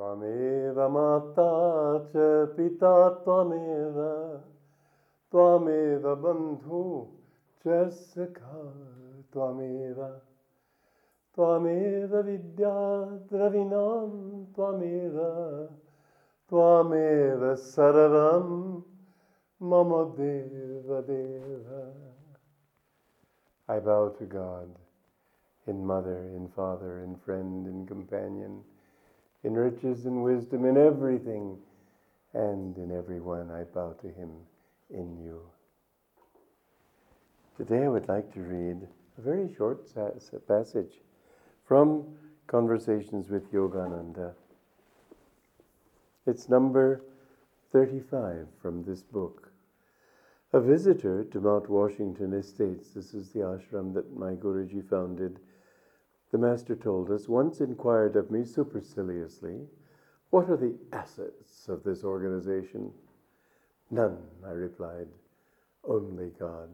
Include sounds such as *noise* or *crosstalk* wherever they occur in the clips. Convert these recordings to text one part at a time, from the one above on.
त्वमेव माता च पिता त्वमेव त्वमेव बन्धु च सखा त्वमेव त्वमेव विद्या द्रविणां त्वमेव त्वमेव सर्वं मम देवदेव I bow to God in mother, in father, in friend, in companion, in riches and wisdom, in everything, and in everyone. I bow to Him in you. Today I would like to read a very short passage from Conversations with Yogananda. It's number 35 from this book. A visitor to Mount Washington Estates, this is the ashram that my Guruji founded, the Master told us, once inquired of me superciliously, What are the assets of this organization? None, I replied, only God.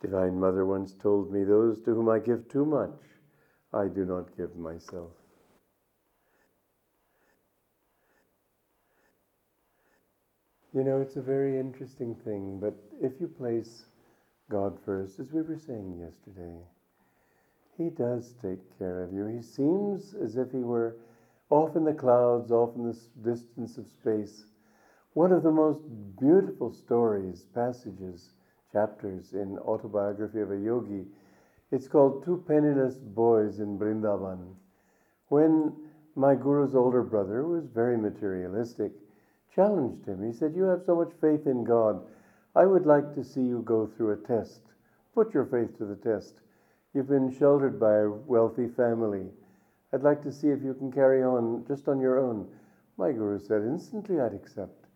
Divine Mother once told me, Those to whom I give too much, I do not give myself. You know, it's a very interesting thing, but if you place God first, as we were saying yesterday, He does take care of you. He seems as if He were off in the clouds, off in the distance of space. One of the most beautiful stories, passages, chapters in Autobiography of a Yogi, it's called Two Penniless Boys in Brindavan. When my guru's older brother was very materialistic, challenged him. He said, You have so much faith in God. I would like to see you go through a test. Put your faith to the test. You've been sheltered by a wealthy family. I'd like to see if you can carry on just on your own. My guru said, Instantly I'd accept.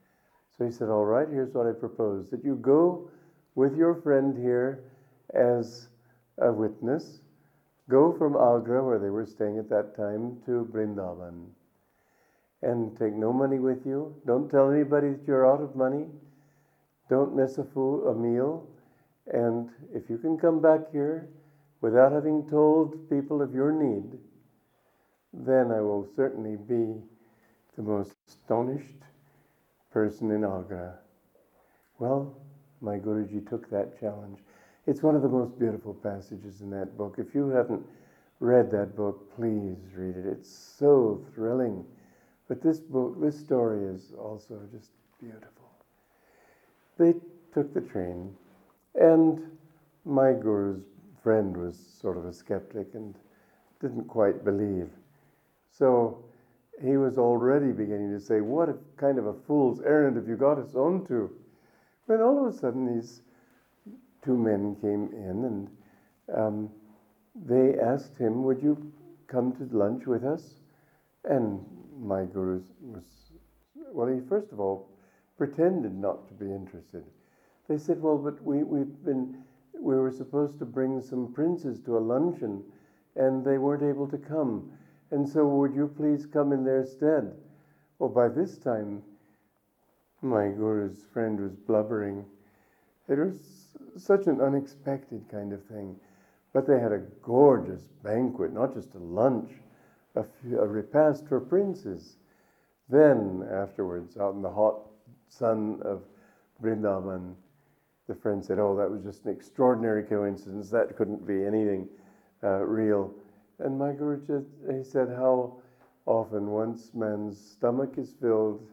So he said, All right, here's what I propose that you go with your friend here as a witness. Go from Agra, where they were staying at that time, to Brindavan and take no money with you. Don't tell anybody that you're out of money. Don't miss a food, a meal. And if you can come back here without having told people of your need, then I will certainly be the most astonished person in Agra. Well, my Guruji took that challenge. It's one of the most beautiful passages in that book. If you haven't read that book, please read it. It's so thrilling but this book, this story is also just beautiful. They took the train, and my guru's friend was sort of a skeptic and didn't quite believe. So he was already beginning to say, What kind of a fool's errand have you got us onto? When all of a sudden these two men came in and um, they asked him, Would you come to lunch with us? And my guru was, well, he first of all pretended not to be interested. They said, well, but we, we've been, we were supposed to bring some princes to a luncheon and they weren't able to come. And so would you please come in their stead? Well, by this time, my guru's friend was blubbering. It was such an unexpected kind of thing. But they had a gorgeous banquet, not just a lunch a, a repast for princes. Then, afterwards, out in the hot sun of Vrindavan, the friend said, Oh, that was just an extraordinary coincidence. That couldn't be anything uh, real. And my Guru he said, How often, once man's stomach is filled,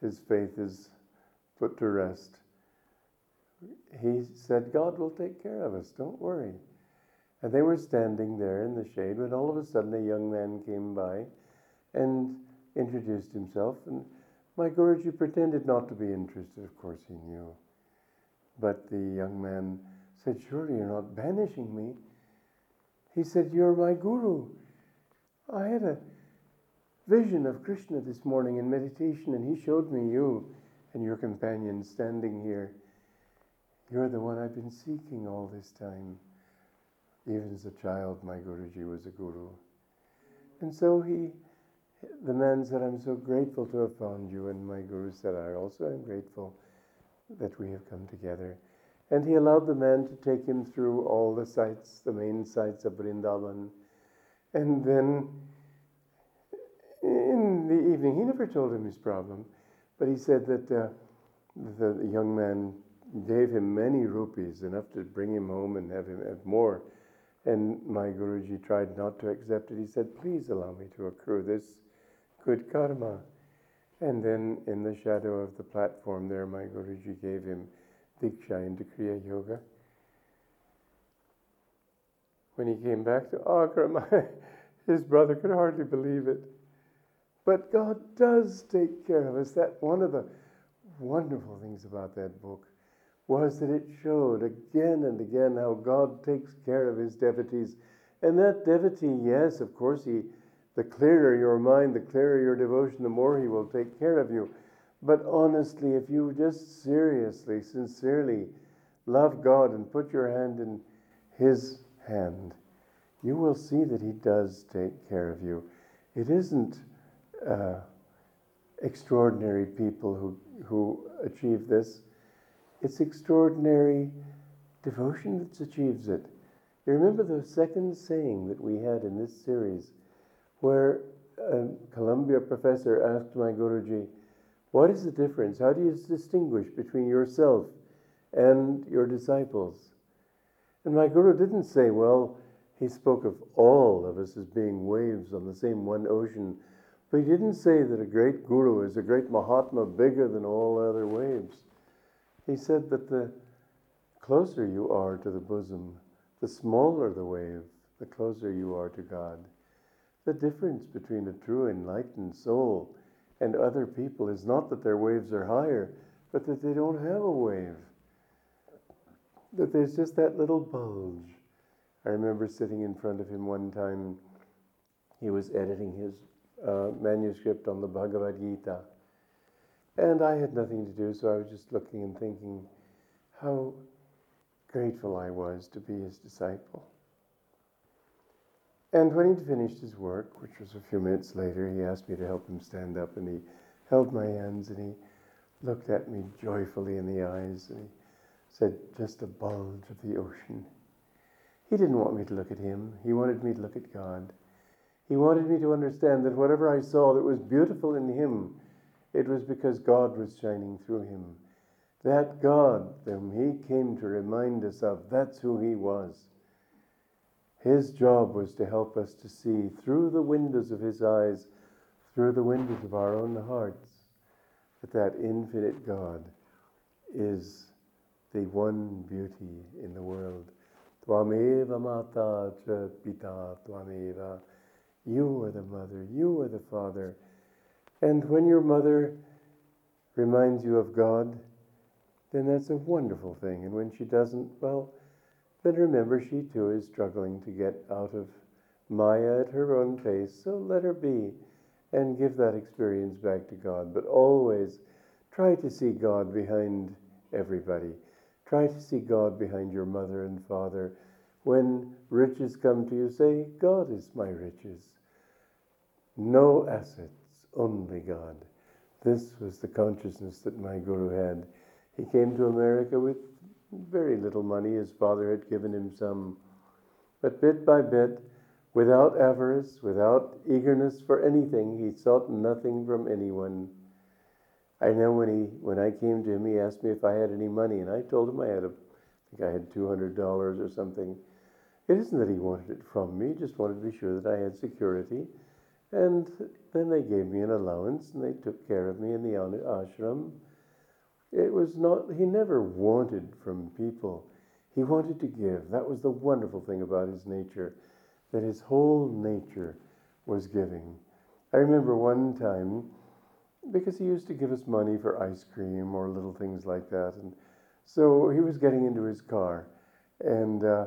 his faith is put to rest. He said, God will take care of us, don't worry. And they were standing there in the shade when all of a sudden a young man came by and introduced himself. And my Guruji pretended not to be interested. Of course, he knew. But the young man said, Surely you're not banishing me. He said, You're my Guru. I had a vision of Krishna this morning in meditation, and he showed me you and your companion standing here. You're the one I've been seeking all this time. Even as a child, my Guruji was a guru. And so he, the man said, I'm so grateful to have found you. And my Guru said, I also am grateful that we have come together. And he allowed the man to take him through all the sites, the main sites of Vrindavan. And then, in the evening, he never told him his problem, but he said that uh, the, the young man gave him many rupees, enough to bring him home and have him have more. And my Guruji tried not to accept it. He said, Please allow me to accrue this good karma. And then in the shadow of the platform there, my Guruji gave him Diksha into Kriya Yoga. When he came back to Agra, *laughs* his brother could hardly believe it. But God does take care of us. That one of the wonderful things about that book was that it showed again and again how God takes care of his devotees. And that devotee, yes, of course, he the clearer your mind, the clearer your devotion, the more he will take care of you. But honestly, if you just seriously, sincerely love God and put your hand in his hand, you will see that he does take care of you. It isn't uh, extraordinary people who, who achieve this. It's extraordinary devotion that achieves it. You remember the second saying that we had in this series, where a Columbia professor asked my Guruji, What is the difference? How do you distinguish between yourself and your disciples? And my Guru didn't say, Well, he spoke of all of us as being waves on the same one ocean, but he didn't say that a great Guru is a great Mahatma bigger than all other waves. He said that the closer you are to the bosom, the smaller the wave, the closer you are to God. The difference between a true enlightened soul and other people is not that their waves are higher, but that they don't have a wave. That there's just that little bulge. I remember sitting in front of him one time. He was editing his uh, manuscript on the Bhagavad Gita. And I had nothing to do, so I was just looking and thinking how grateful I was to be his disciple. And when he'd finished his work, which was a few minutes later, he asked me to help him stand up, and he held my hands and he looked at me joyfully in the eyes and he said, Just a bulge of the ocean. He didn't want me to look at him, he wanted me to look at God. He wanted me to understand that whatever I saw that was beautiful in him it was because God was shining through him. That God, whom he came to remind us of, that's who he was. His job was to help us to see through the windows of his eyes, through the windows of our own hearts, that that infinite God is the one beauty in the world. Tvameva mata cha pita tvameva. You are the mother, you are the father. And when your mother reminds you of God, then that's a wonderful thing. And when she doesn't, well, then remember she too is struggling to get out of Maya at her own pace. So let her be and give that experience back to God. But always try to see God behind everybody. Try to see God behind your mother and father. When riches come to you, say, God is my riches. No assets only God. This was the consciousness that my Guru had. He came to America with very little money. His father had given him some. But bit by bit, without avarice, without eagerness for anything, he sought nothing from anyone. I know when he when I came to him, he asked me if I had any money, and I told him I had a, I think I had two hundred dollars or something. It isn't that he wanted it from me; he just wanted to be sure that I had security. And then they gave me an allowance and they took care of me in the ashram. It was not, he never wanted from people. He wanted to give. That was the wonderful thing about his nature, that his whole nature was giving. I remember one time, because he used to give us money for ice cream or little things like that. And so he was getting into his car and uh,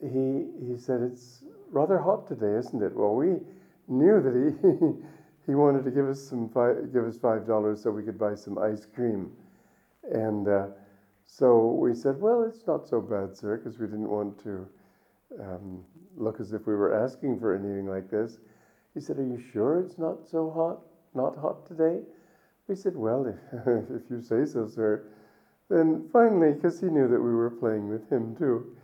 he, he said, It's rather hot today, isn't it? Well, we, knew that he *laughs* he wanted to give us some five, give us five dollars so we could buy some ice cream, and uh, so we said, well, it's not so bad, sir, because we didn't want to um, look as if we were asking for anything like this. He said, are you sure it's not so hot, not hot today? We said, well, if, *laughs* if you say so, sir. Then finally, because he knew that we were playing with him too,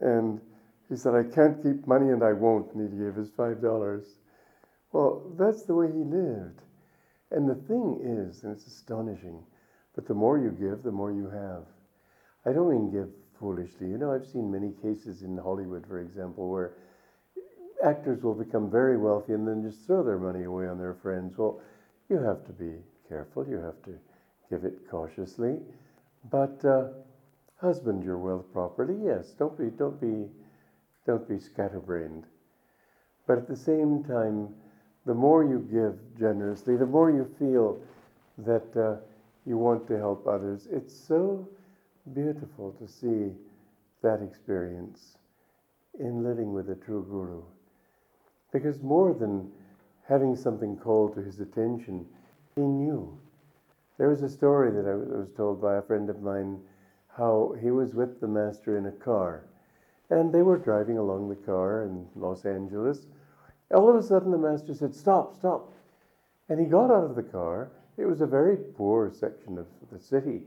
and he said, I can't keep money and I won't. And he gave us $5. Well, that's the way he lived. And the thing is, and it's astonishing, but the more you give, the more you have. I don't mean give foolishly. You know, I've seen many cases in Hollywood, for example, where actors will become very wealthy and then just throw their money away on their friends. Well, you have to be careful. You have to give it cautiously, but uh, husband your wealth properly. Yes, don't be don't be don't be scatterbrained. But at the same time, the more you give generously, the more you feel that uh, you want to help others. It's so beautiful to see that experience in living with a true guru. Because more than having something called to his attention, he knew. There was a story that I was told by a friend of mine how he was with the master in a car, and they were driving along the car in Los Angeles. All of a sudden, the master said, Stop, stop. And he got out of the car. It was a very poor section of the city.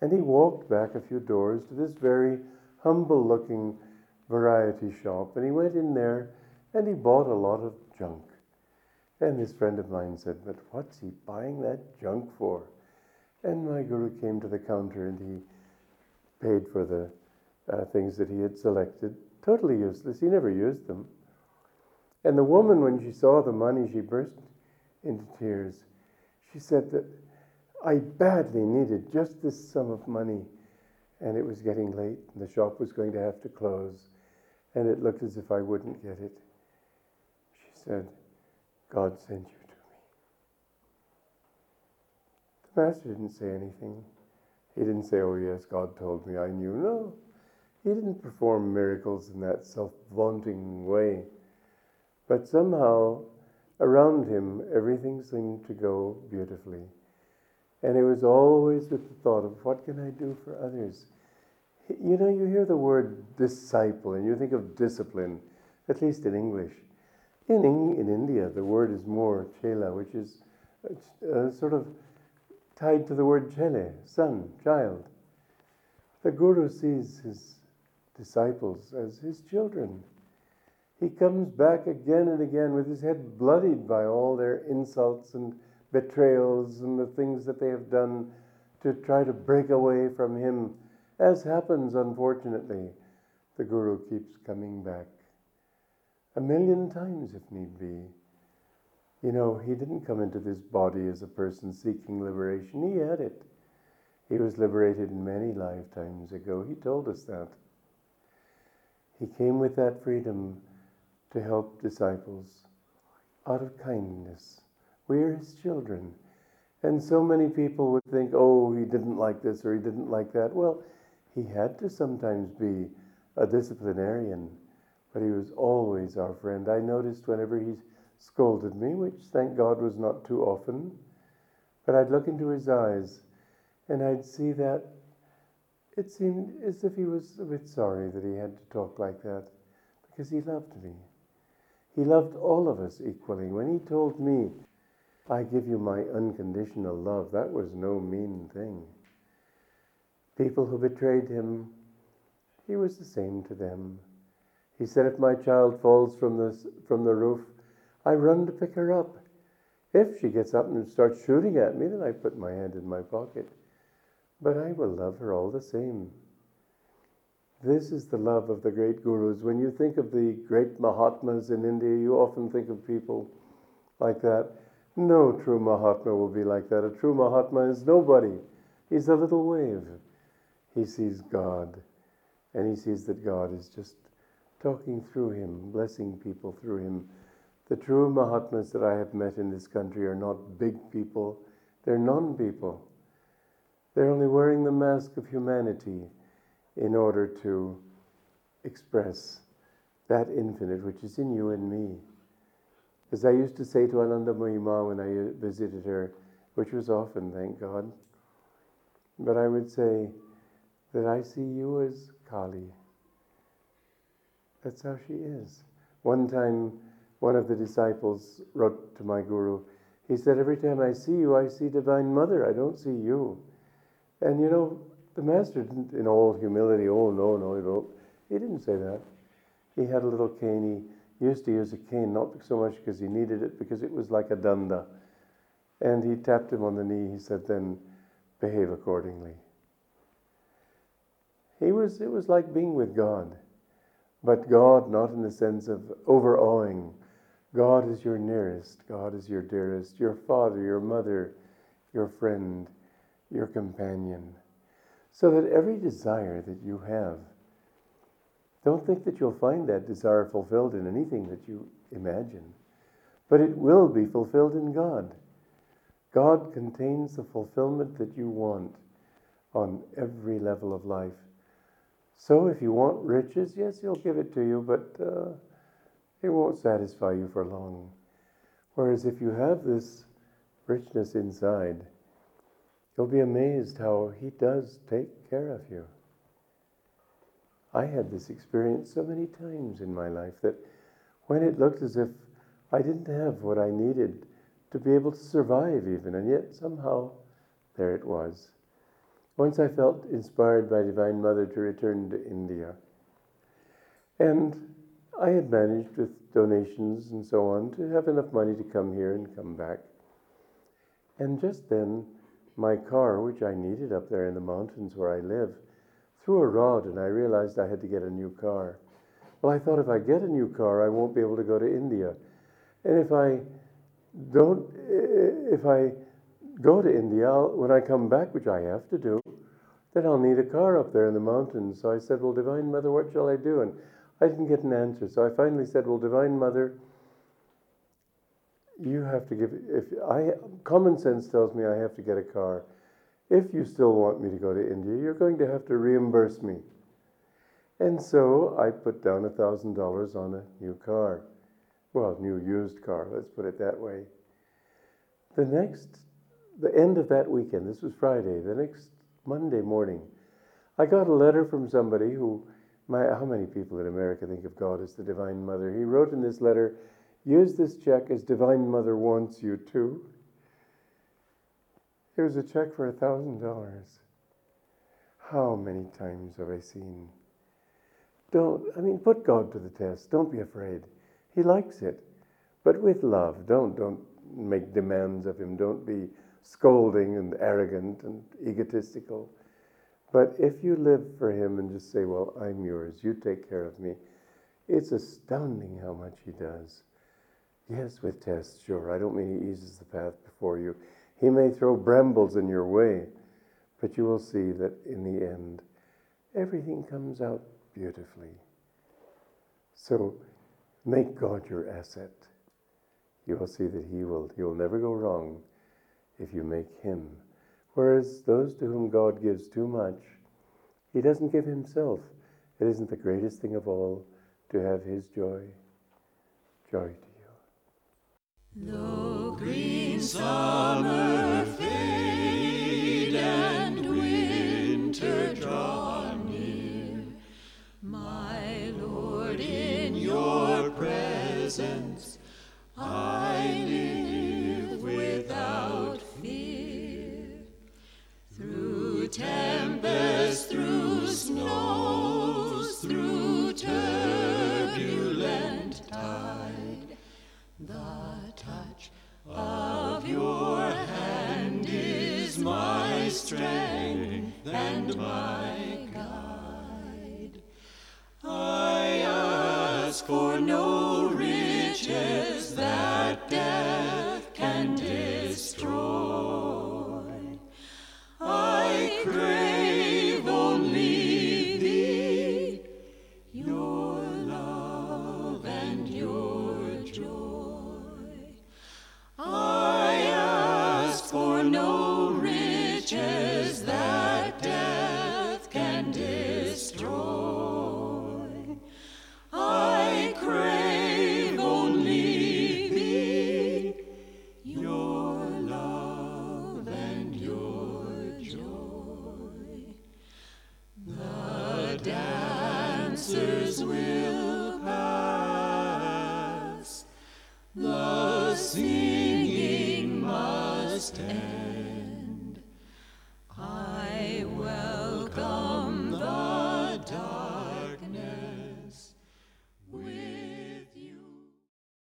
And he walked back a few doors to this very humble looking variety shop. And he went in there and he bought a lot of junk. And this friend of mine said, But what's he buying that junk for? And my guru came to the counter and he paid for the uh, things that he had selected. Totally useless. He never used them. And the woman, when she saw the money, she burst into tears. She said that I badly needed just this sum of money, and it was getting late, and the shop was going to have to close, and it looked as if I wouldn't get it. She said, God sent you to me. The master didn't say anything. He didn't say, Oh, yes, God told me I knew. No, he didn't perform miracles in that self vaunting way. But somehow, around him, everything seemed to go beautifully. And it was always with the thought of, what can I do for others? You know, you hear the word disciple and you think of discipline, at least in English. In, in India, the word is more chela, which is uh, sort of tied to the word chele, son, child. The Guru sees his disciples as his children. He comes back again and again with his head bloodied by all their insults and betrayals and the things that they have done to try to break away from him. As happens, unfortunately, the Guru keeps coming back. A million times, if need be. You know, he didn't come into this body as a person seeking liberation. He had it. He was liberated many lifetimes ago. He told us that. He came with that freedom to help disciples out of kindness. We are his children. And so many people would think, oh, he didn't like this or he didn't like that. Well, he had to sometimes be a disciplinarian, but he was always our friend. I noticed whenever he scolded me, which thank God was not too often, but I'd look into his eyes and I'd see that it seemed as if he was a bit sorry that he had to talk like that because he loved me. He loved all of us equally. When he told me, I give you my unconditional love, that was no mean thing. People who betrayed him, he was the same to them. He said, If my child falls from the, from the roof, I run to pick her up. If she gets up and starts shooting at me, then I put my hand in my pocket. But I will love her all the same. This is the love of the great gurus. When you think of the great Mahatmas in India, you often think of people like that. No true Mahatma will be like that. A true Mahatma is nobody. He's a little wave. He sees God, and he sees that God is just talking through him, blessing people through him. The true Mahatmas that I have met in this country are not big people, they're non people. They're only wearing the mask of humanity in order to express that infinite which is in you and me. As I used to say to Ananda Ma when I uh, visited her, which was often, thank God, but I would say that I see you as Kali. That's how she is. One time, one of the disciples wrote to my guru, he said, Every time I see you, I see Divine Mother, I don't see you. And you know, the master didn't, in all humility, oh no, no, you don't. He didn't say that. He had a little cane. He used to use a cane, not so much because he needed it, because it was like a danda. And he tapped him on the knee. He said, Then behave accordingly. He was, it was like being with God. But God, not in the sense of overawing. God is your nearest. God is your dearest. Your father, your mother, your friend, your companion. So that every desire that you have, don't think that you'll find that desire fulfilled in anything that you imagine, but it will be fulfilled in God. God contains the fulfillment that you want on every level of life. So if you want riches, yes, He'll give it to you, but uh, it won't satisfy you for long. Whereas if you have this richness inside, you'll be amazed how He does take care of you. I had this experience so many times in my life that when it looked as if I didn't have what I needed to be able to survive, even, and yet somehow there it was. Once I felt inspired by Divine Mother to return to India. And I had managed with donations and so on to have enough money to come here and come back. And just then, my car, which I needed up there in the mountains where I live, threw a rod and I realized I had to get a new car. Well, I thought if I get a new car, I won't be able to go to India. And if I don't, if I go to India, when I come back, which I have to do, then I'll need a car up there in the mountains. So I said, Well, Divine Mother, what shall I do? And I didn't get an answer. So I finally said, Well, Divine Mother, you have to give, if I, common sense tells me I have to get a car. If you still want me to go to India, you're going to have to reimburse me. And so I put down a $1,000 on a new car. Well, new used car, let's put it that way. The next the end of that weekend, this was Friday, the next Monday morning, I got a letter from somebody who, my, how many people in America think of God as the Divine Mother? He wrote in this letter, use this check as Divine Mother wants you to. Here's a check for a thousand dollars. How many times have I seen? Don't, I mean, put God to the test. Don't be afraid. He likes it. But with love. Don't, don't make demands of Him. Don't be scolding and arrogant and egotistical. But if you live for Him and just say, Well, I'm yours, you take care of me, it's astounding how much He does. Yes, with tests, sure. I don't mean He eases the path before you. He may throw brambles in your way, but you will see that in the end, everything comes out beautifully. So make God your asset. You will see that He will, He will never go wrong if you make him. Whereas those to whom God gives too much, he doesn't give himself. It isn't the greatest thing of all to have his joy. Joy. Though green summer fade and winter draw near, my Lord, in your presence I live without fear. Through tempest, through snows, through turbulent tide. The touch of your hand is my strength and my